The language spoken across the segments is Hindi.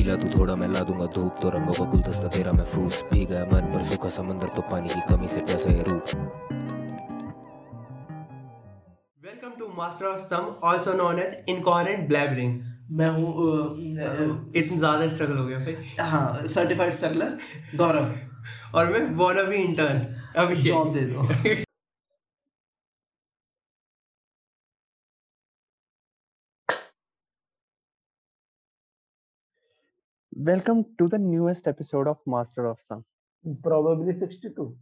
गीला तू थोड़ा मैं ला दूँगा धूप तो रंगों का गुलदस्ता तेरा महफूस भीगा है मन पर। सूखा समंदर तो पानी की कमी से प्यासा है रूप। Welcome to master of some also known as incoherent blabbering मैं हूँ इतना ज़्यादा स्ट्रगल हो गया भाई। हाँ सर्टिफाइड स्ट्रगलर गौरव। और मैं वांना बी इंटर्न अभी जॉब दे दो। Welcome to the newest episode of Master of Some. probably 62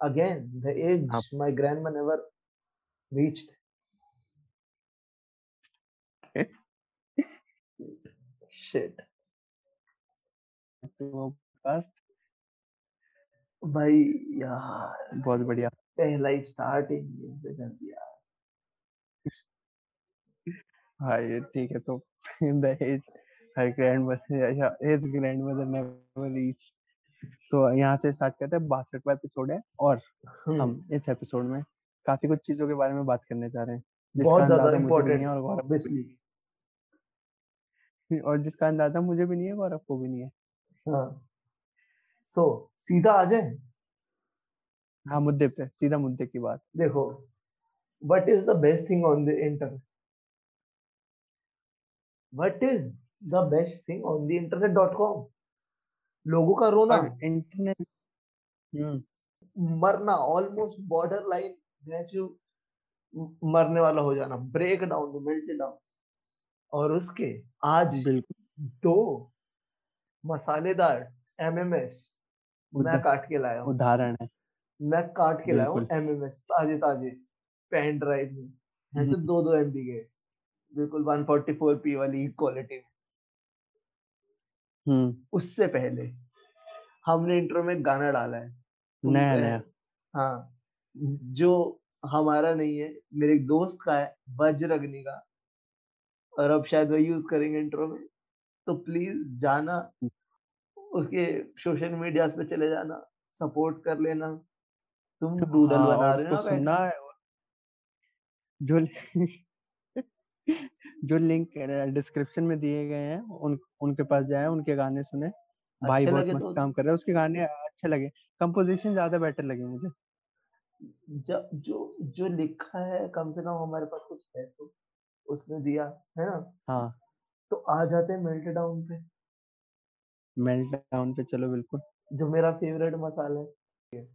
again the age Up. my grandma never reached shit Podcast भाई यार बहुत बढ़िया पहला ही स्टार्टिंग से कर दिया हाँ ये ठीक है तो the age her grandmother yeah, his grandmother never reached तो यहाँ से स्टार्ट करते हैं बासठवा एपिसोड है और हम्म, हम इस एपिसोड में काफ़ी कुछ चीज़ों के बारे में बात करने जा रहे हैं बहुत ज़्यादा इम्पोर्टेंट है और गौरव और जिसका अंदाज़ा मुझे भी नहीं है गौरव को भी नहीं है। हाँ। सो सीधा आ जाए? हाँ मुद्दे पे सीधा मुद्दे की बात। देखो what is the best thing on the internet? What is the best thing on the internet.com लोगों का रोना। इंटरनेट। हम्म। मरना ऑलमोस्ट बॉर्डर लाइन मरने वाला हो जाना ब्रेक डाउन मेल्ट डाउन और उसके आज बिल्कुल। दो मसालेदार एमएमएस मैं काट के लाया हूँ। उदाहरण है। मैं काट के लाया हूँ। एमएमएस ताजे ताजे पेन ड्राइव में। दो दो एमबी के बिल्कुल 144 पी वाली क्वालिटी हम्म उससे पहले हमने इंट्रो में गाना डाला है। नया नया। हाँ जो हमारा नहीं है मेरे दोस्त का है वज्रग्नि का। और अब शायद वही यूज़ करेंगे इंट्रो में। तो प्लीज़ जाना उसके सोशल मीडिया पे चले जाना सपोर्ट कर लेना। तुम डूडल हाँ, बना रहे हो सुनना है जो जो लिंक डिस्क्रिप्शन में दिए गए हैं उन उनके पास जाए उनके गाने सुने। भाई अच्छे बहुत मस्त तो काम कर रहा है उसके गाने अच्छे लगे। कंपोजिशन ज़्यादा बेटर लगे मुझे। जब जो जो लिखा है कम से कम हमारे पास कुछ है तो उसने दिया है ना? हाँ। तो आ जाते हैं मेल्ट डाउन पे। मेल्ट डाउन पे चलो बिल्कुल। जो मेरा फेवरेट मसाला है।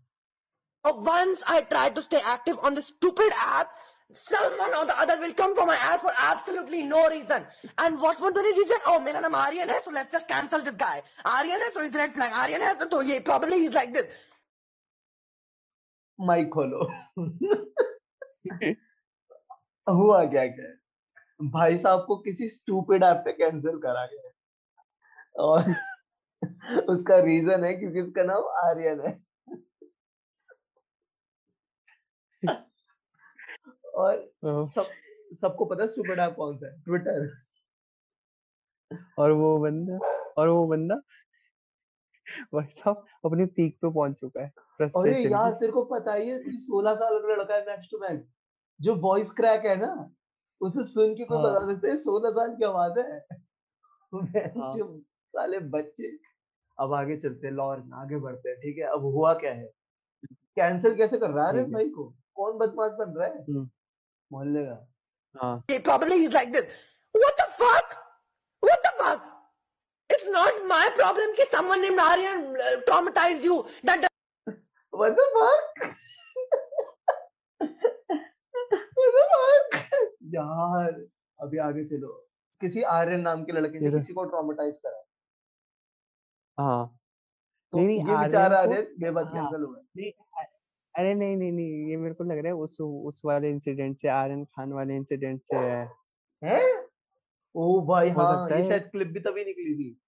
Once I tried to stay active on this stupid app, someone or the other will come for my ass for absolutely no reason. And what was the reason? Oh, मेरा नाम आर्यन है, so let's just cancel this guy. Aryan है, so he's red flag. Aryan है, तो ये probably he's like this. Mic खोलो हुआ क्या क्या भाई साहब को किसी स्टूपिड ऐप पे कैंसिल करा गया और उसका रीजन है क्योंकि उसका नाम आर्यन है और सब सबको पता है स्टूपिड ऐप कौन सा है ट्विटर और वो बंदा और वो बंदा भाई साहब अपने पीक पे पहुँच चुका है अरे यार तेरे को पता ही है तू सोलह साल का लड़का है मैक्स टू मैक्स जो वॉइस क्रैक है ना उसे सुन के कोई हाँ। बता सकते हैं सोलह साल की आवाज़ है। हाँ। जो साले बच्चे। अब आगे चलते हैं लॉर आगे बढ़ते हैं ठीक है? अब हुआ क्या है? कैंसिल कैसे कर रहा है है। भाई को? कौन बदमाश बन रहा है? हम्म। मोहल्ले का। हाँ। Problem is like this what the fuck what the fuck it's not my problem कि someone named Aryan traumatized you that what the fuck यार अभी आगे चलो। किसी आर्यन नाम के लड़के ने किसी को ट्रॉमेटाइज करा। हाँ। तो नहीं, ये बेचारा आर्यन बेबस कैंसिल हुआ अरे नहीं नहीं नहीं ये मेरे को लग रहा है उस उस वाले इंसिडेंट से आर्यन खान वाले इंसिडेंट से है। है? ओ भाई हाँ ये शायद क्लिप भी तभी निकली थी।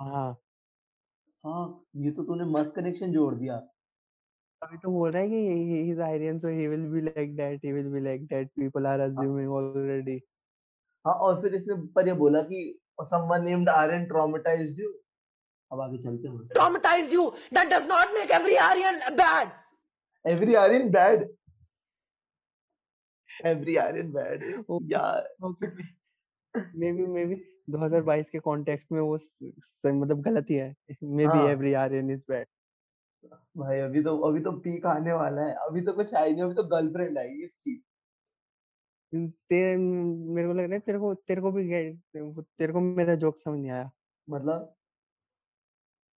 हाँ। हाँ ये तो तूने मस्त कनेक्शन जोड़ दिया। अभी तो बोल रहा है कि he is Aryan so he will be like that he will be like that people are assuming already हाँ और फिर इसने पर ये बोला कि someone named Aryan traumatized you अब आगे चलते हैं you. That does not make every Aryan bad. every Aryan bad? Every Aryan bad? Okay. यार okay maybe maybe 2022 के कॉन्टेक्स्ट में वो मतलब गलत ही है। Maybe every Aryan is bad भाई अभी तो अभी तो पीक आने वाला है। अभी तो कुछ आई नहीं अभी तो गर्लफ्रेंड आएगी इसकी। तेरे मेरे को लग रहा है तेरे को तेरे को भी तेरे को मेरा जोक समझ नहीं आया। मतलब?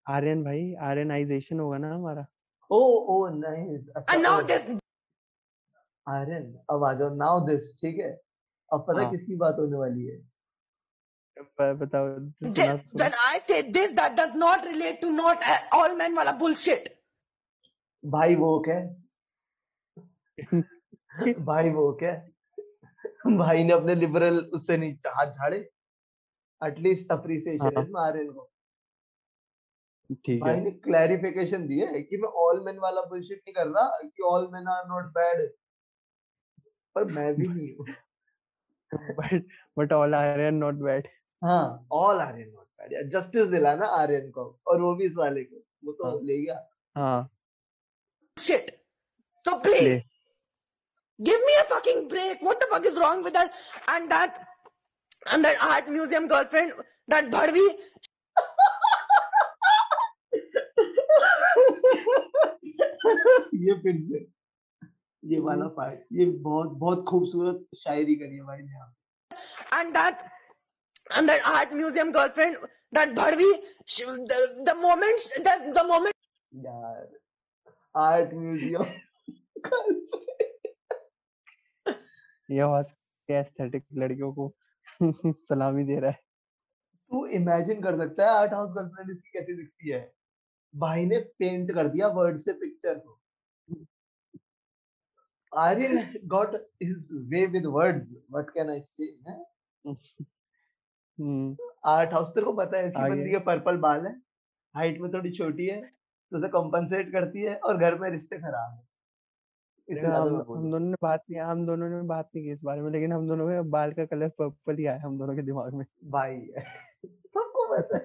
आर्यन भाई आर्यनाइजेशन होगा ना हमारा। ओ ओ नाइस अच्छा And now आर्यन अब आ जाओ नाउ दिस ठीक है? अब पता हाँ किसकी बात होने वाली है? बताओ this, when I say this, that does not relate to not uh, all men wala bullshit. भाई वो क्या भाई वो क्या भाई ने अपने लिबरल उससे नहीं हाथ झाड़े? एटलीस्ट अप्रिसिएशन है हाँ। आर्यन को। ठीक है। ने क्लैरिफिकेशन दी है कि मैं ऑल मेन वाला बुलशिट नहीं कर रहा कि all men are not bad पर मैं भी नहीं हूँ। But but all Aryan not bad हाँ ऑल आर्यन नॉट बैड यार जस्टिस दिलाना आर्यन को और वो भी इस वाले को। वो तो हाँ। ले गया। हाँ। Shit. So ले। please give me a fucking break. What the fuck is wrong with that? And that and that art museum girlfriend, that Bhadvi, ये फिर से। ये वाला पार्ट ये बहुत बहुत खूबसूरत शायरी करी है भाई ने यहाँ and that and that art museum girlfriend, that Bhadvi, she, the, the moment the, the moment यार आर्ट म्यूज़ियम ये आवाज़ के एस्थेटिक लड़कियों को सलामी दे रहा है। तू इमेजिन कर सकता है आर्ट हाउस गर्लफ्रेंड इसकी कैसी दिखती है। भाई ने पेंट कर दिया वर्ड से पिक्चर को। Got his way with words what can I say hmm art house तेरे को पता है ऐसी बंदी के पर्पल बाल है हाइट में थोड़ी छोटी है तो उसे कंपनसेट करती है और घर में रिश्ते खराब है। हम हम दोनों ने बात नहीं हम दोनों ने बात नहीं की इस बारे में लेकिन हम दोनों के बाल का कलर पर्पल ही आया हम दोनों के दिमाग में। भाई सबको पता है।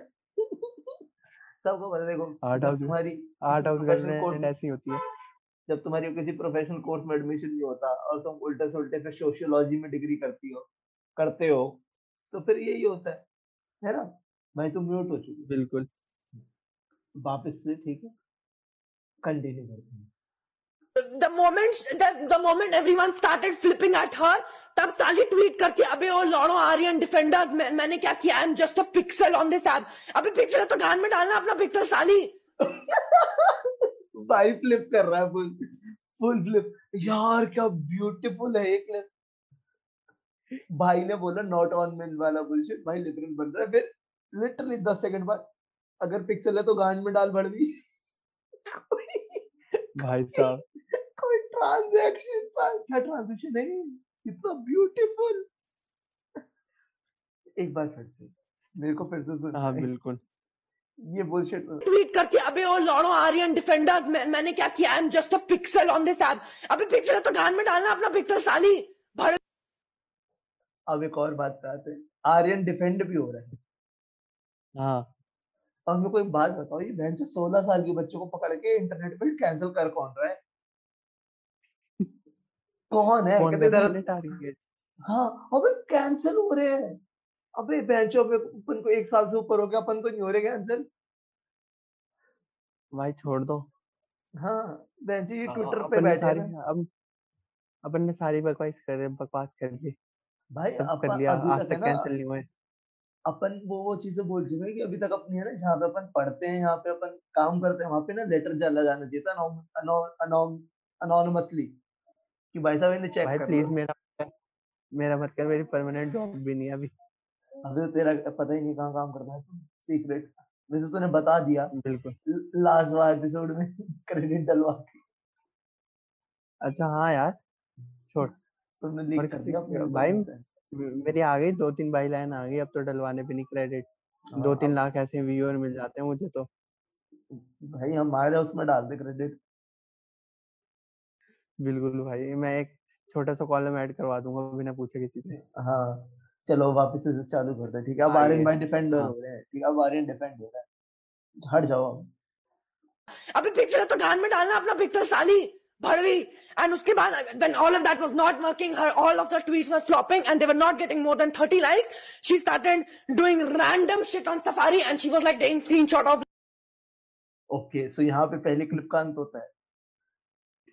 सबको पता देखो आर्ट हाउस तुम्हारी आर्ट हाउस ऐसी होती है। जब तुम्हारी किसी प्रोफेशनल कोर्स में एडमिशन नहीं होता और तुम उल्टे सुल्टे फिर सोशियोलॉजी में डिग्री करती हो करते हो तो फिर यही होता है है ना? भाई तुम म्यूट हो चुकी बिल्कुल। वापस से ठीक है? कंटिन्यू करते हैं। The moment the, the moment everyone started flipping at her तब साली ट्वीट करती अबे ओ लॉर्डो आर्यन डिफेंडर मैं, मैंने क्या किया? I am just a pixel on this app अबे पिक्सल तो गान में डालना अपना पिक्सल साली भाई फ्लिप कर रहा है फुल फुल फ्लिप यार क्या ब्यूटीफुल है ये क्लिप भाई ने बोला नॉट ऑन मेन वाला बुलशिट भाई लिटरल बन रहा है. फिर लिटरली 10 सेकंड बाद अगर पिक्सल है तो गांड में डाल भड़वी. कोई भाई साहब। कोई ट्रांजैक्शन क्या ट्रांजिशन है इतना ब्यूटीफुल एक बार फिर से मेरे को फिर से सुन हाँ। बिल्कुल। ये बुलशिट ट्वीट करती अबे ओ लॉर्डो आर्यन डिफेंडर मैं, मैंने क्या किया? I am just a pixel on this app अबे पिक्सल तो गान में डालना अपना पिक्सल साली भड़ अब एक और बात पे आते हैं। आर्यन डिफेंड भी हो रहा है। हाँ। और मेरे को एक बात बताओ ये बहन सोलह साल के बच्चों को पकड़ के इंटरनेट पे कैंसिल कर कौन रहा है? कौन है? है टारगेट हाँ। अबे कैंसिल हो रहे हैं। अबे बेंचों पे अपन को एक साल से ऊपर हो गया अपन को नहीं हो रहे कैंसिल भाई छोड़ दो। हाँ बेंच ये ट्विटर पे बैठे हैं अब अपन ने सारी बकवास कर बकवास कर ली भाई अपन कर लिया आज तक है कैंसिल नहीं हुए। अपन वो वो चीज़ें बोल चुके हैं कि अभी तक अपनी है ना जहाँ पे अपन पढ़ते हैं यहाँ पे अपन काम करते हैं वहाँ पे ना लेटर चला जाना चाहिए था अनोनमसली कि भाई साहब इन्हें चेक भाई प्लीज़ मेरा मेरा मत कर मेरी परमानेंट जॉब भी नहीं है अभी। अभी तो तेरा पता ही नहीं कहाँ काम करता है तू सीक्रेट वैसे तूने बता दिया बिल्कुल। लास्ट वाला एपिसोड में क्रेडिट डलवा के। अच्छा हाँ यार। छोड़। तुमने लीक कर दिया भाई मेरी आ गई दो तीन बाई लाइन आ गई अब तो डलवाने भी नहीं क्रेडिट दो तीन लाख ऐसे व्यूअर मिल जाते हैं मुझे तो। भाई हमारे उसमें डाल दे क्रेडिट बिल्कुल भाई मैं एक छोटा सा कॉलम ऐड करवा दूँगा बिना पूछे किसी से। हाँ। चलो वापस से चालू करते हैं ठीक है अब हाँ, आर्यन भाई डिफेंडर हाँ। हो रहे हैं ठीक है अब आर्यन डिफेंड हो रहा है हट जाओ। अबे पिक्सल तो गान में डालना अपना पिक्सल साली Bhadvi. And उसके बाद when all of that was not working, her all of her tweets were flopping and they were not getting more than 30 likes. She started doing random shit on Safari and she was like taking screenshot of okay so यहाँ पे पहले क्लिप का अंत होता है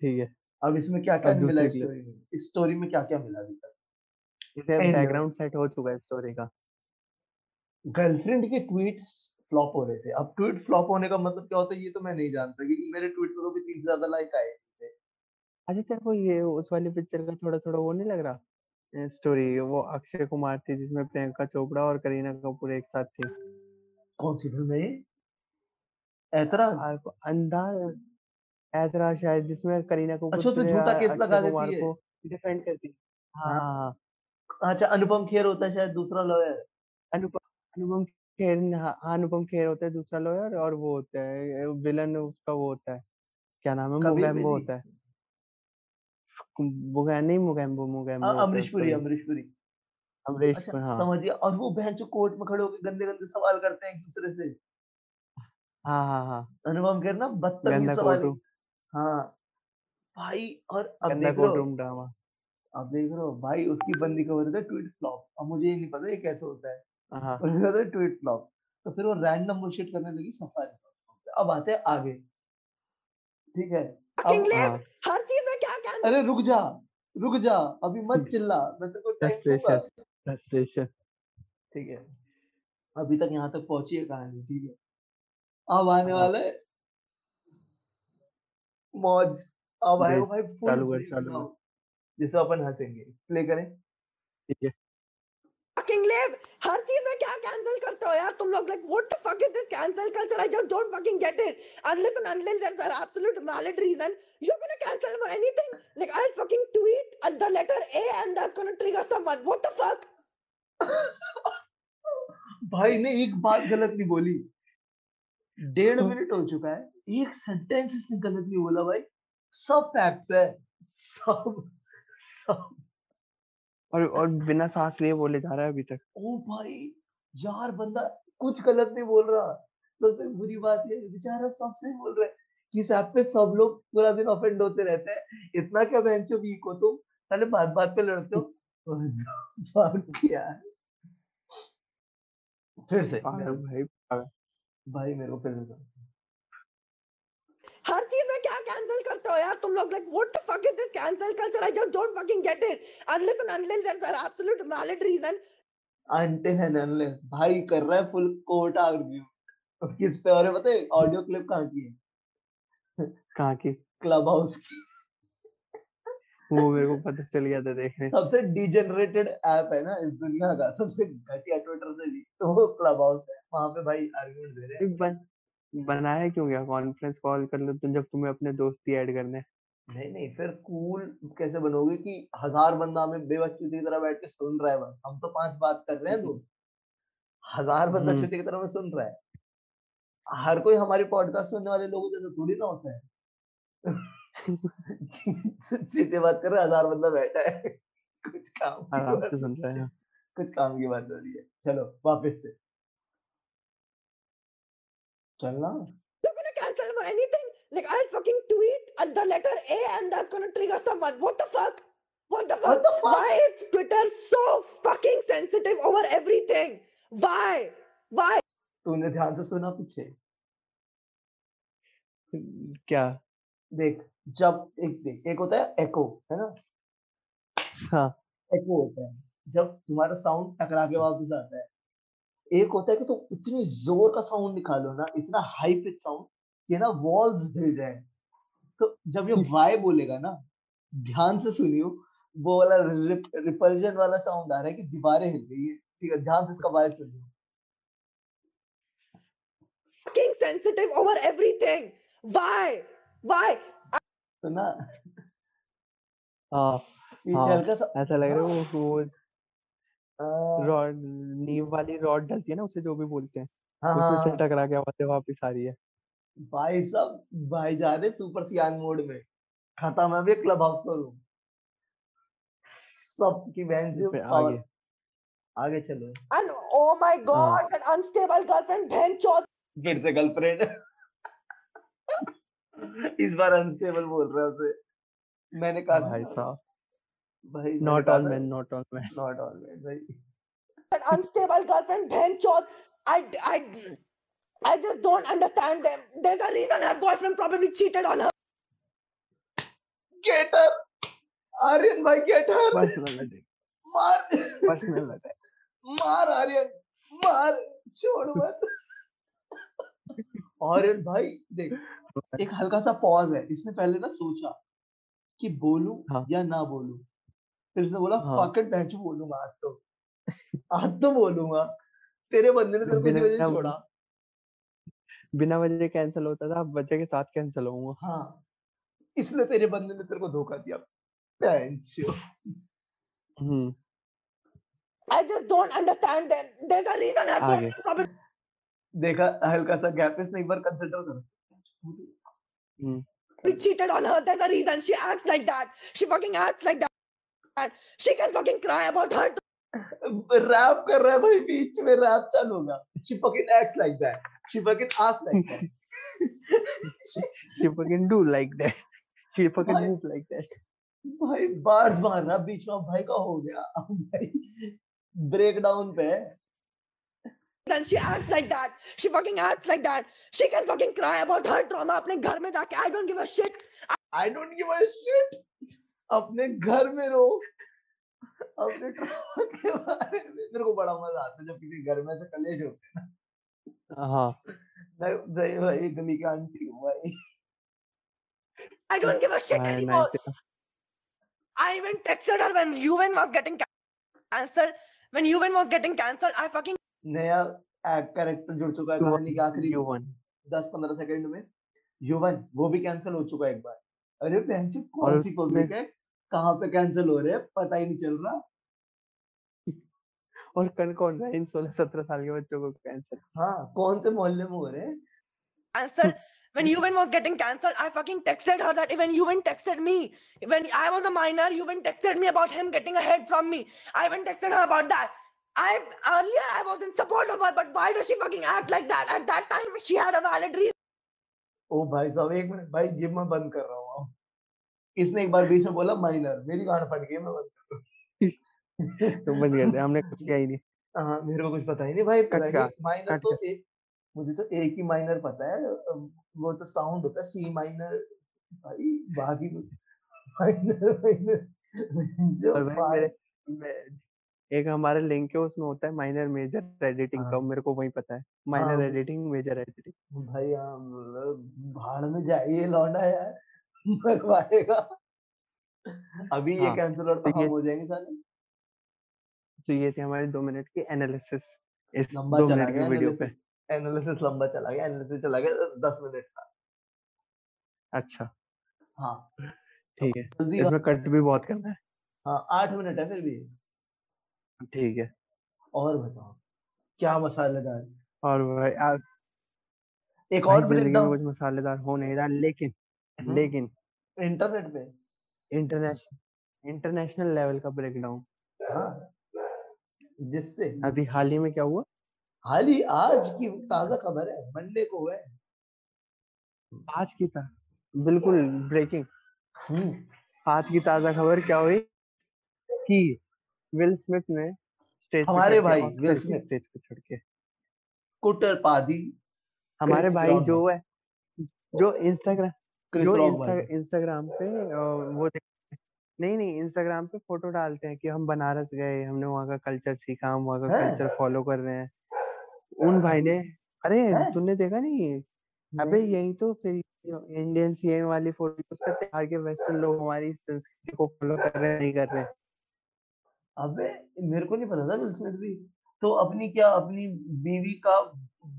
ठीक है अब इसमें क्या क्या मिला। स्टोरी में स्टोरी में क्या क्या मिला अभी तक इसे बैकग्राउंड सेट हो चुका है स्टोरी का। गर्लफ्रेंड के ट्वीट्स फ्लॉप हो रहे थे। अब ट्वीट फ्लॉप होने का मतलब क्या होता है ये तो मैं नहीं जानता क्योंकि मेरे ट्वीट पे कभी तीन ज़्यादा लाइक आए थे। अच्छा तेरे को ये उस वाली पिक्चर का थोड़ा थोड़ा वो नहीं लग रहा? स्टोरी वो अक्षय कुमार थी जिसमें प्रियंका चोपड़ा और करीना कपूर एक साथ थी। कौन सी फ़िल्म है ये? ऐतराज? अंदाज ऐतराज शायद जिसमें करीना कपूर अच्छा, उसमें झूठा केस लगा देती है। डिफेंड करती है। हाँ हाँ। हाँ हाँ। अच्छा अनुपम खेर होता है शायद दूसरा लॉयर अनुपम अनुपम खेर हाँ हाँ, अनुपम खेर होता है दूसरा लॉयर और वो होता है विलन उसका वो होता है। क्या नाम है? कबीर मुगैम्बो होता है। मुगै नहीं मुगैम्बो मुगैम्बो हाँ, होता है अमरीश उसका पुरी विलन अमरीश पुरी। अमरीश अच्छा पुरी, हाँ। समझिए और वो बहन जो कोर्ट में खड़े होकर गंदे गंदे सवाल करते हैं एक दूसरे से। हाँ हाँ हाँ। अनुपम खेर ना बदतमीज गंदा सवाल कोर्ट हाँ। भाई और अब गंदा देख लो ड्रामा अब देख रहे हो भाई उसकी बंदी खबर था ट्वीट फ्लॉप अब मुझे ये नहीं पता ये कैसे होता है। हाँ और उसका था ट्वीट फ्लॉप तो फिर वो रैंडम बुलशिट करने लगी सफारी अब आते हैं आगे। ठीक है? अब हाँ। हर चीज़ में क्या क्या अरे रुक जा रुक जा अभी मत चिल्ला मैं तेरे को फ्रस्ट्रेशन फ्रस्ट्रेशन ठीक है। अभी तक यहाँ तक पहुँची है कहानी ठीक है? अब आने हाँ। वाला है मौज। अब आएगा बेस भाई चालू कर चालू जिसे अपन हंसेंगे। प्ले करें। ठीक है। फकिंग लेब हर चीज़ में क्या कैंसिल करते हो यार तुम लोग? Like what the fuck is this cancel culture I just don't fucking get it unless and until there is a absolute valid reason you are cancel for anything like I fucking tweet the letter A and that's gonna trigger someone what the fuck भाई ने एक बात गलत नहीं बोली। डेढ़ तो मिनट हो चुका है। एक सेंटेंस इसने गलत नहीं बोला भाई। सब फैक्ट्स है। सब। सब। और और बिना सांस लिए बोले जा रहा है अभी तक। ओ भाई! यार बंदा कुछ गलत नहीं बोल रहा। सबसे बुरी बात ये है, बेचारा सब सही बोल रहा है। कि इस ऐप पे सब लोग पूरा दिन ऑफेंड होते रहते हैं? इतना क्या बेंचो वीक हो तुम? पहले बात बात पे लड़ते हो। क्या फिर से भाई भाई मेरे को फिर से। हर चीज़ में क्या कैंसिल करते हो यार? तुम लोग like what the fuck is this cancel culture? I just don't fucking get it. Unless and until there's an absolute valid reason. Until and unless. भाई कर रहा है फुल कोर्ट आर्ग्यू किस पे और है पता है? ऑडियो क्लिप कहाँ की है? कहाँ की? क्लब हाउस की. वो मेरे को पता चल गया था देखने. सबसे डिजेनरेटेड ऐप है ना इस दुनिया का. सबसे घटिया ट्विटर से भी तो वो क्लब हाउस है. वहाँ पे भाई आर्गुमेंट दे रहे हैं. बनाया क्यों गया? कॉन्फ्रेंस कॉल कर लो तो जब तुम्हें अपने दोस्त ही ऐड करने हैं। नहीं नहीं फिर कूल कैसे बनोगे कि हज़ार बंदा हमें बेवकूफ़ी की तरह बैठ के सुन रहा है बस। हम तो पाँच बात कर रहे हैं दोस्त। हज़ार बंदा छुट्टी की तरह में सुन रहा है। हर कोई हमारी पॉडकास्ट सुनने वाले लोगों जैसे थोड़ी ना होता है। सीधे बात कर रहे हैं, हज़ार बंदा बैठा है। कुछ काम आराम से सुन रहे हैं। कुछ काम की बात हो रही है। चलो वापस से। चलना you're gonna cancel for anything like I'll fucking tweet uh, the letter A and that's gonna trigger someone what the fuck what the fuck, What the fuck? why is Twitter so fucking sensitive over everything why why तूने ध्यान से सुना पीछे क्या देख जब एक देख एक होता है एको है ना हाँ एको होता है जब तुम्हारा साउंड टकरा के वापस आता है एक होता है कि तुम इतनी ज़ोर का साउंड निकालो ना इतना हाई पिच साउंड कि ना वॉल्स हिल जाए। तो जब ये वाई बोलेगा ना ध्यान से सुनियो वो वाला रिप, रिपल्जन वाला साउंड आ रहा है कि दीवारें हिल गई है ठीक है ध्यान से इसका वाई सुनियो। Fucking sensitive over everything why? Why? हाँ पीछे हाँ, हल्का सा ऐसा लग रहा है वो वो रॉड नींव वाली रॉड डलती है ना उसे जो भी बोलते हैं हाँ उसमें से हाँ। टकरा के आवाज़ें वापस आ रही है। भाई साहब भाई जा रहे सुपर सियान मोड में। खत्म है अभी क्लब हाउस पर हूँ। सबकी बहन से आगे। आगे चलो। And oh my god that unstable girlfriend बहन चौथ फिर से गर्लफ्रेंड इस बार अनस्टेबल बोल रहा है उसे। मैंने कहा भाई साहब। भाई not all man not all man not all man भाई। An unstable girlfriend, bhen chod. I, I, I just don't understand them. There's a reason her boyfriend probably cheated on her. Get her Aryan भाई गेट हर पर्सनल अटैक मार पर्सनल अटैक मार आर्यन मार छोड़ मत आर्यन भाई देख एक हल्का सा पॉज है इसने पहले ना सोचा कि बोलूँ हाँ। या ना बोलूँ फिर से बोला हाँ। फक इट बोलूँगा आज तो आज तो बोलूँगा तेरे बंदे ने तेरे को इसी वजह से छोड़ा बिना वजह कैंसिल होता था अब वजह के साथ कैंसिल होऊँगा हाँ इसलिए तेरे बंदे ने तेरे को धोखा दिया बैंचू हम्म I just don't understand them. There's a reason her आगे। boyfriend probably देखा हल्का सा गैप इसने एक बार कंसिडर कर हम्म cheated on her. There's a reason she acts like that. She fucking acts like that. She can fucking cry about her rap कर रहा है भाई बीच में रैप चालू होगा she fucking acts like that she fucking acts like that she fucking do like that she fucking भाई- move like भाई बार्स मार रहा बीच में भाई का हो गया भाई ब्रेक डाउन पे है and she acts like that. She fucking acts like that. She can fucking cry about her trauma अपने घर में जाके I don't give a shit. I don't give a shit अपने घर में रो अपने trauma के बारे में मेरे को बड़ा मज़ा आता है जब किसी घर में से कलेश होते हैं हाँ भाई भाई गली की आंटी हूँ भाई I don't give a shit हाँ, anymore. nice. I even texted her when UN was getting cancelled. When UN was getting cancelled, I fucking नया कैरेक्टर जुड़ चुका है कहानी के आखिरी. दस पंद्रह सेकंड में युवन वो भी कैंसिल हो चुका है एक बार अरे बहन कौन सी उसमें- है कहाँ पे कैंसिल हो रहे हैं पता ही नहीं चल रहा और कन कौन रहा है इन सोलह सत्रह साल के बच्चों को कैंसर हाँ कौन से मोहल्ले में हो रहे हैं cancelled. When UN was getting cancelled, I fucking texted her that even UN texted me. When I was a minor, UN texted me about him getting a head from me. I even texted her about that. I earlier I was in support of her, but why does she fucking act like that? At that time, she had a valid reason. ओ भाई साहब एक मिनट भाई जिम में बंद कर रहा हूँ। इसने एक बार बीच में बोला माइनर मेरी गांड फट गई मैं बंद कर रहा तो बंद कर दे हमने कुछ किया ही नहीं। हाँ मेरे को कुछ पता ही नहीं भाई माइनर तो एक मुझे तो एक ही माइनर पता है वो तो साउंड होता है सी माइनर भाई बाकी माइनर माइनर मेरे एक हमारा लिंक है उसमें होता है माइनर मेजर एडिटिंग। का मेरे को वही पता है। माइनर। एडिटिंग मेजर एडिटिंग भाई भाड़ में जाइए लौंडा यार। मरवाएगा। अभी ये हाँ, कैंसलर तो तो हो जाएँगे साले तो ये थी हमारी दो मिनट की एनालिसिस इस लंबा दो चला मिनट गया की वीडियो पे एनालिसिस लंबा चला गया एनालिसिस चला गया दस मिनट का अच्छा। हाँ ठीक है इसमें कट भी बहुत करना है। हाँ आठ मिनट है फिर भी। ठीक है। और बताओ क्या मसालेदार? और भाई आज एक और ब्रेकडाउन मसालेदार हो नहीं रहा लेकिन। लेकिन इंटरनेट पे? इंटरनेशनल इंटरनेशनल लेवल का ब्रेकडाउन। हाँ। जिससे? अभी हाल ही में क्या हुआ? हाल ही आज की ताज़ा खबर है। मंडे को हुआ है। आज की था बिल्कुल ब्रेकिंग। हम्म, आज की ताज़ा खबर क्या हुई? कि विल स्मिथ ने स्टेज हमारे भाई विल स्मिथ। स्टेज पे चढ़ के। कुटर पादी हमारे भाई जो है जो इंस्टाग्राम जो इंस्टा, इंस्टाग्राम पे अ, वो देख- नहीं नहीं इंस्टाग्राम पे फ़ोटो डालते हैं कि हम बनारस गए हमने वहाँ का कल्चर सीखा हम वहाँ का हैं? कल्चर फॉलो कर रहे हैं। उन भाई ने अरे हैं? तूने देखा नहीं अबे नहीं, यही तो फिर इंडियन सीएम वाली फ़ोटो करते हैं आगे वेस्टर्न लोग हमारी संस्कृति को फॉलो कर रहे हैं नहीं कर रहे। हैं अबे मेरे को नहीं पता था विल स्मिथ भी। तो अपनी क्या अपनी बीवी का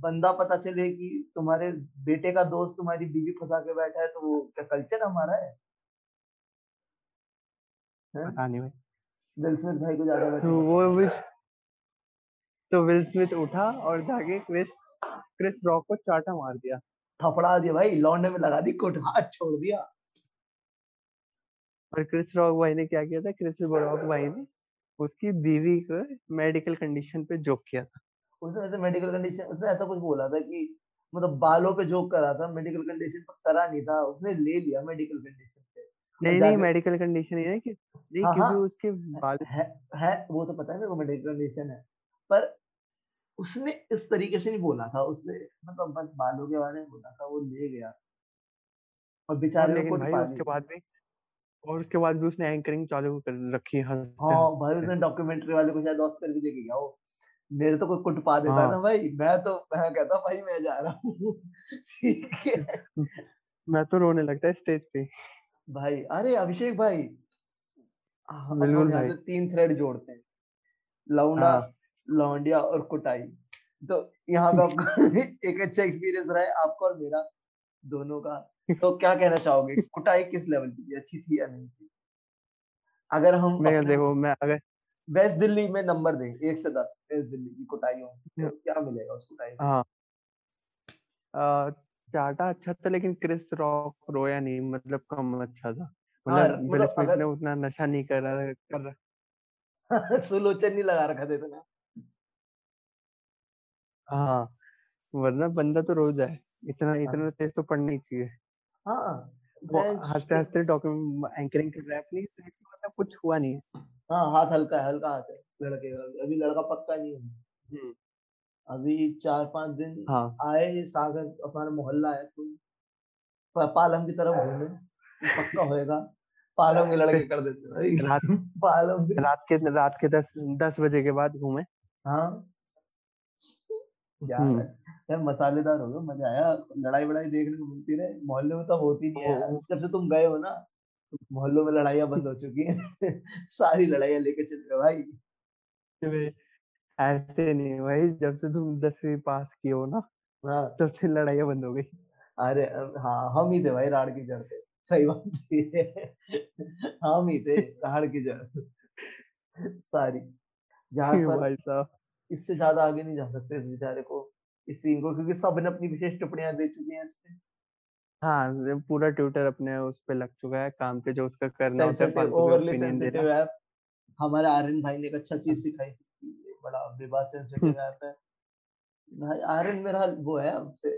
बंदा पता चले कि तुम्हारे बेटे का दोस्त तुम्हारी बीवी फंसा के बैठा है तो वो क्या कल्चर हमारा है? हैं? पता नहीं भाई। भाई को ज़्यादा तो वो तो विल स्मिथ उठा और जाके क्रिस क्रिस रॉक को चाटा मार दिया। थपड़ा दिया भाई लौंडे में लगा दी कुट हाथ छोड़ दिया। और क्रिस रॉक भाई ने क्या किया था? क्रिस रॉक भाई ने उसकी बीवी को मेडिकल कंडीशन पे जोक किया था। उसने ऐसे मेडिकल कंडीशन उसने ऐसा कुछ बोला था कि मतलब बालों पे जोक करा था मेडिकल कंडीशन पर करा नहीं था उसने ले लिया मेडिकल कंडीशन पे। नहीं नहीं मेडिकल कंडीशन ही है कि नहीं हाँ क्योंकि हाँ। उसके बाद है है वो तो पता है मेरे को मेडिकल कंडीशन है। पर उसने इस तरीके से नहीं बोला था उसने मतलब बस बालों के बारे में बोला था वो ले गया। और बेचारे को लेकिन भाई उसके बाद भी और उसके बाद भी उसने एंकरिंग चालू कर रखी है हाँ भाई उसने डॉक्यूमेंट्री वाले को शायद ऑस्कर भी देके गया वो मेरे तो कोई कुट पा देता हाँ। ना भाई। मैं तो मैं कहता भाई मैं जा रहा हूँ। ठीक है। मैं तो रोने लगता है स्टेज पे। भाई अरे अभिषेक भाई हम बिल्कुल यहाँ भाई। से तीन थ्रेड जोड़ते हैं। लौंडा हाँ। लौंडिया और कुटाई। तो यहाँ पे आपको एक अच्छा एक्सपीरियंस रहा है आपका और मेरा दोनों का तो क्या कहना चाहोगे? कुटाई किस लेवल की थी? अच्छी थी या नहीं थी? अगर हम मैं देखो मैं अगर वेस्ट दिल्ली में नंबर दें एक से दस वेस्ट दिल्ली की कुटाइयों में, तो क्या मिलेगा उस कुटाई हाँ। चाटा अच्छा था लेकिन क्रिस रॉक रोया नहीं मतलब कम अच्छा था। हाँ मतलब विल मतलब स्मिथ ने उतना नशा नहीं कर रहा कर रहा। सुलोचन नहीं लगा रखा था इतना। हाँ वरना बंदा तो रोज है। इतना हाँ। इतना तेज तो पढ़ना ही चाहिए। हाँ हँसते हँसते डॉक्यूमेंट एंकरिंग अपनी तो इसका मतलब कुछ हुआ नहीं है। हाँ हाथ हल्का है हल्का हाथ है लड़के का अभी लड़का पक्का नहीं है। अभी चार पाँच दिन हाँ। आए सागर हमारा मोहल्ला है तो पालम की तरफ़ घूमे तो पक्का होएगा। पालम के लड़के कर देते रात पालम के रात के रात के दस दस बजे के बाद घूमे। हाँ। यार यार मसालेदार हो गए मज़ा आया लड़ाई वड़ाई देखने को मिलती रहे मोहल्ले में तो होती नहीं है जब से तुम गए हो ना तो मोहल्लों में लड़ाइयाँ बंद हो चुकी हैं। सारी लड़ाइयाँ लेके चल रहे भाई। ऐसे नहीं भाई जब से तुम दसवीं पास किए हो ना हाँ। तब से लड़ाइयाँ बंद हो गई। अरे हाँ हम ही थे भाई राड़ की जड़ पे। सही बात है हम ही थे राड़ की जड़ सारी। जहाँ पर इससे ज़्यादा आगे नहीं जा सकते इस बेचारे को। इस सीन को क्योंकि सबने अपनी विशेष टिप्पणियाँ दे चुकी हैं इसमें हाँ पूरा ट्विटर अपने उस पे लग चुका है काम पे जो उसका करना होता है ओवरली सेंसिटिव ऐप हमारे आर्यन भाई ने एक अच्छा चीज़ सिखाई बड़ा विवाद सेंसिटिव ऐप है। भाई आर्यन मेरा वो है हमसे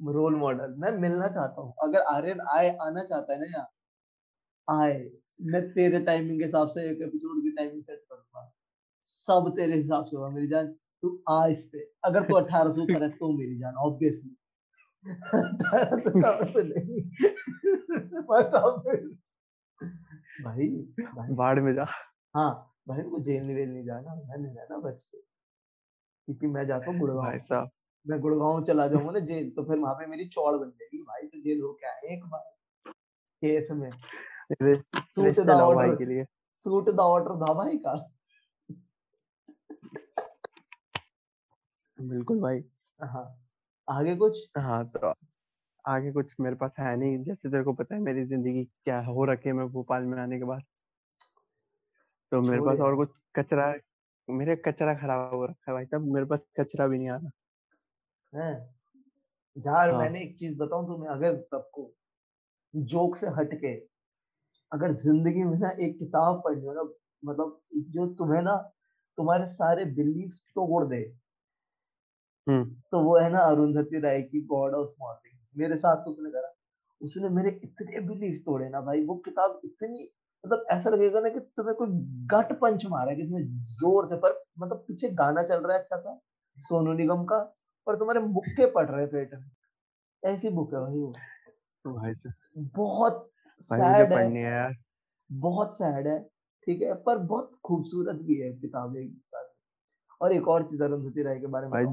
रोल मॉडल मैं मिलना चाहता हूँ। अगर आर्यन आए आना चाहता है ना यहाँ आए मैं तेरे टाइमिंग के हिसाब से एक एपिसोड की टाइमिंग सेट करूँगा। सब तेरे हिसाब से होगा मेरी जान। तू आ इस पे अगर तू अठारह सौ ऊपर है तो मेरी जान ऑब्वियसली भाई भाई। बाढ़ में जा। हाँ भाई को जेल नहीं वेल नहीं जाना बच के। क्योंकि मैं जाता हूँ भाई गुड़गांव साहब। मैं गुड़गांव चला जाऊँगा ना जेल तो फिर वहाँ पे मेरी चौड़ बन जाएगी। भाई तो जेल हो क्या एक बार। केस में। सूट द ऑर्डर के लिए। सूट द ऑर्डर था भाई का। बिल्कुल भाई। हाँ आगे कुछ? हाँ तो आगे कुछ मेरे पास है नहीं जैसे तेरे को पता है मेरी ज़िंदगी क्या हो रखी है मैं भोपाल में आने के बाद। तो मेरे पास और कुछ कचरा मेरे कचरा खराब हो रखा है भाई साहब मेरे पास कचरा भी नहीं आ रहा। है? यार हाँ। मैंने एक चीज़ बताऊँ तुम्हें अगर सबको जोक से हटके अगर ज़िंदगी में ना एक किताब पढ़नी हो ना मतलब जो तुम्हें ना तुम्हारे सारे बिलीव्स तोड़ दे। हम्म। तो वो है ना अरुंधति राय की गॉड ऑफ़ मॉर्निंग मेरे साथ तो उसने करा। उसने मेरे इतने बिलीव तोड़े ना भाई वो किताब इतनी मतलब ऐसा लगेगा ना कि तुम्हें कोई गट पंच मारा है कि तुम्हें ज़ोर से पर मतलब पीछे गाना चल रहा है अच्छा सा सोनू निगम का और तुम्हारे मुक्के पड़ रहे पेट में। ऐसी बुक है भाई वो। भाई बहुत सैड है। है बहुत सैड है ठीक है पर बहुत खूबसूरत भी है किताब एक साथ। और एक और चीज़ अरुंधति राय के बारे में भाई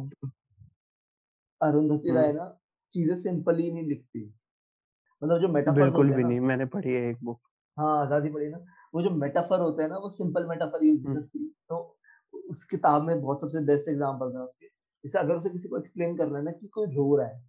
अरुंधति हम्म। राय ना चीज़ें सिंपली नहीं लिखती। मतलब जो मेटाफर्स बिल्कुल भी नहीं मैंने पढ़ी है एक बुक हाँ आज़ादी पढ़ी ना। वो जो मेटाफर होते हैं ना वो सिंपल मेटाफर यूज़ नहीं हम्म। करती तो उस किताब में बहुत सबसे बेस्ट एग्ज़ाम्पल था उसके। जैसे अगर उसे किसी को एक्सप्लेन करना है ना कि कोई रो रहा है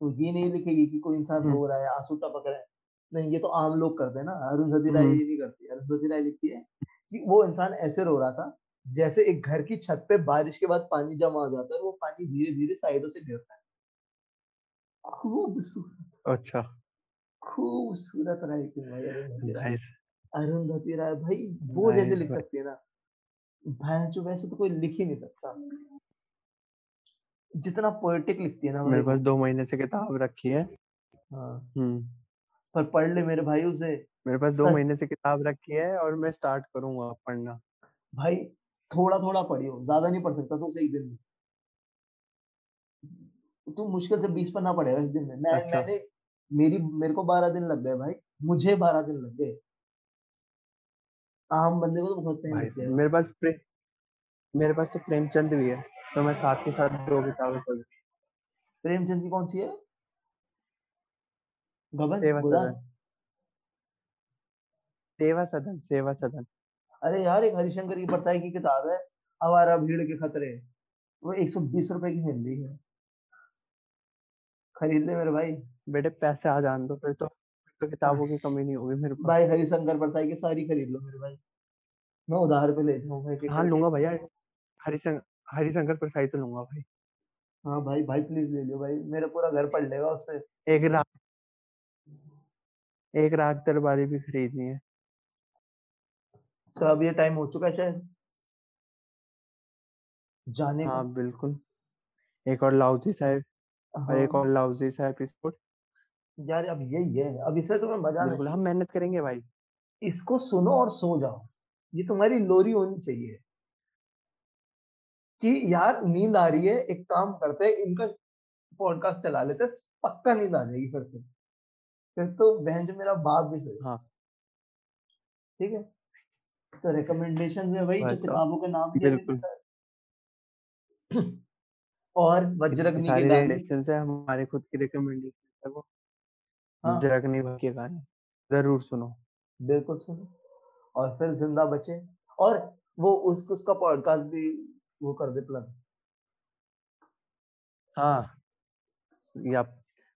तो ये नहीं लिखेगी कि कोई इंसान हम्म। रो रहा है आँसू टपक रहा है। नहीं ये तो आम लोग करते हैं ना अरुंधति राय हम्म। ये नहीं करती। अरुंधति राय लिखती है कि वो इंसान ऐसे रो रहा था जैसे एक घर की छत पे बारिश के बाद पानी जमा हो जाता है वो पानी धीरे धीरे साइडों से गिरता है। खूबसूरत। अच्छा। खूबसूरत राय की अरुंधति राय भाई वो जैसे लिख सकती है ना। भाई जो वैसे तो कोई लिख ही नहीं सकता। जितना पोएटिक लिखती है ना मेरे पास दो महीने से किताब रखी है। हाँ। हम्म। पर पढ़ ले मेरे भाई उसे। मेरे पास दो महीने से किताब रखी है और मैं स्टार्ट करूँगा पढ़ना। भाई थोड़ा थोड़ा पढ़ियो ज़्यादा नहीं पढ़ सकता तो एक दिन में। तू मुश्किल से बीस पन्ना पढ़ेगा एक दिन में। मैं अच्छा। मैंने मेरी मेरे को बारह दिन लग गए भाई मुझे बारह दिन लग गए। आम बंदे को तो बहुत टाइम मेरे पास प्रे, मेरे पास तो प्रेमचंद भी है तो मैं साथ के साथ दो किताबें पढ़ प्रेमचंद की कौन सी है? गबन सेवा सदन। सेवा सदन सेवा सदन। अरे यार एक हरिशंकर की परसाई की किताब है आवारा भीड़ के खतरे। वो एक सौ बीस रुपए की मिल रही है। खरीद ले मेरे भाई। बेटे पैसे आ जान दो फिर तो तो किताबों की कमी नहीं होगी मेरे पास। भाई हरिशंकर परसाई की सारी खरीद लो मेरे भाई। मैं उधार पे ले जाऊँगा हाँ लूँगा भैया। हरिशंकर हरिशंकर परसाई तो लूँगा भाई। हाँ भाई भाई प्लीज़ ले लो भाई। मेरा पूरा घर पढ़ लेगा उससे। एक राग एक राग दरबारी भी खरीदनी है। अच्छा अब ये टाइम हो चुका है शायद। जाने का। हाँ बिल्कुल। एक और लाउजी साहब और एक हाँ। और लाउजी सा एपिसोड यार अब यही है। अब इससे तुम्हें मज़ा बिल्कुल नहीं हम मेहनत करेंगे भाई। इसको सुनो और सो जाओ। ये तुम्हारी लोरी होनी चाहिए। कि यार नींद आ रही है एक काम करते हैं इनका पॉडकास्ट चला लेते पक्का नींद आ जाएगी फिर तो। फिर तो बहन जो मेरा बाप भी सही हाँ। ठीक है? तो रिकमेंडेशन है वही जो किताबों के नाम बिल्कुल। और वज्रग्नि की रिलेशन है हमारे खुद की रिकमेंडेशन है वो। हाँ। जरगनी के गाने। ज़रूर सुनो। बिल्कुल सुनो। और फिर ज़िंदा बचे। और वो उस उसका पॉडकास्ट भी वो कर दे प्लग हाँ। या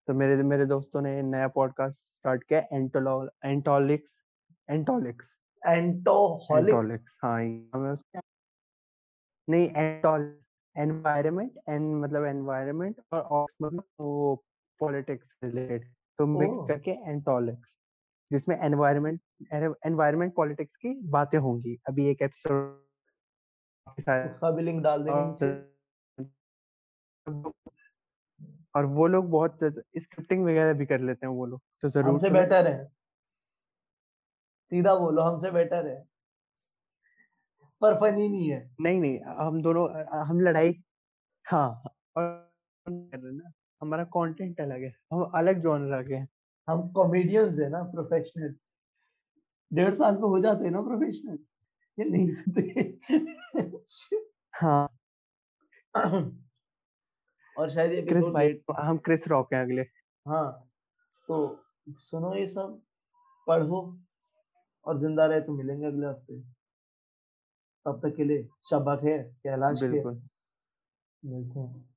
तो मेरे मेरे दोस्तों ने नया पॉडकास्ट स्टार्ट किया एंटोलो एंटोलिक्स एंटोलिक्स हाँ नहीं एंटोल एनवायरनमेंट एन मतलब एनवायरनमेंट और ऑक्स मतलब वो पॉलिटिक्स रिलेटेड तो मिक्स करके एंटोलिक्स जिसमें एनवायरनमेंट एनवायरनमेंट पॉलिटिक्स की बातें होंगी अभी एक एपिसोड उसका भी लिंक डाल देंगे और वो लोग बहुत स्क्रिप्टिंग वगैरह भी कर लेते हैं वो लोग तो ज़रूर हमसे सुनो। बेटर है। सीधा बोलो हमसे बेटर है। पर फनी नहीं है। नहीं नहीं हम दोनों हम लड़ाई हाँ और ना हमारा कंटेंट अलग है हम अलग जॉनर के हैं। हम कॉमेडियंस है ना प्रोफेशनल डेढ़ साल में हो जाते हैं ना प्रोफेशनल ये नहीं होते। हाँ। और शायद ये क्रिस भाई हम क्रिस रॉक हैं अगले। हाँ तो सुनो ये सब पढ़ो। और ज़िंदा रहे तो मिलेंगे अगले हफ़्ते। तब तक के लिए शब्बा है कैलाश के। बिल्कुल। मिलते हैं।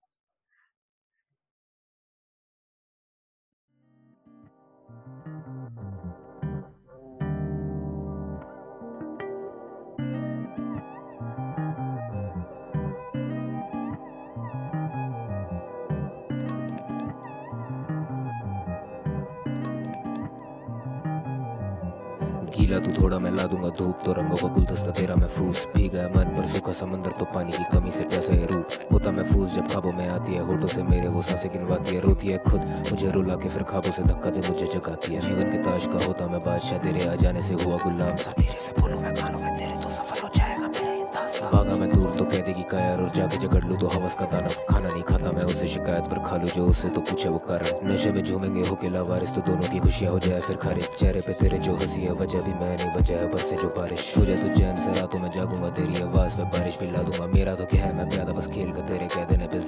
गीला तू थोड़ा मैं ला दूँगा धूप तो रंगों का गुलदस्ता तेरा महफूज भी गया मन पर। सूखा समंदर तो पानी की कमी से प्यासा है रूप होता महफूज जब खाबों में आती है। होठों से मेरे वो साँसें गिनवाती है, रोती है खुद। मुझे रुला के फिर खाबों से धक्का दे, मुझे जगाती है। जीवन के ताज का होता मैं बादशाह, तेरे आ जाने से हुआ गुलाम। सा तेरे से बोलूँ मैं कानों में तेरे तो सफल भागा मैं दूर तो कह देगी कायर और जाके जगड़ लू तो हवस का दानव। खाना नहीं खाता मैं उसे शिकायत पर खा लू, जो उससे तो पूछे वो कर नशे में झूमेंगे हो के लावारिस तो दोनों की खुशियाँ हो जाए, फिर खारिज चेहरे पे तेरे जो हँसी है, वजह भी मैं नहीं बचा है से जो बारिश। हो जाए तो चैन से रातों में जागूँगा, तेरी आवाज़ में बारिश भी ला दूँगा। मेरा तो क्या है, मैं प्यादा बस खेल कर तेरे कह देने पे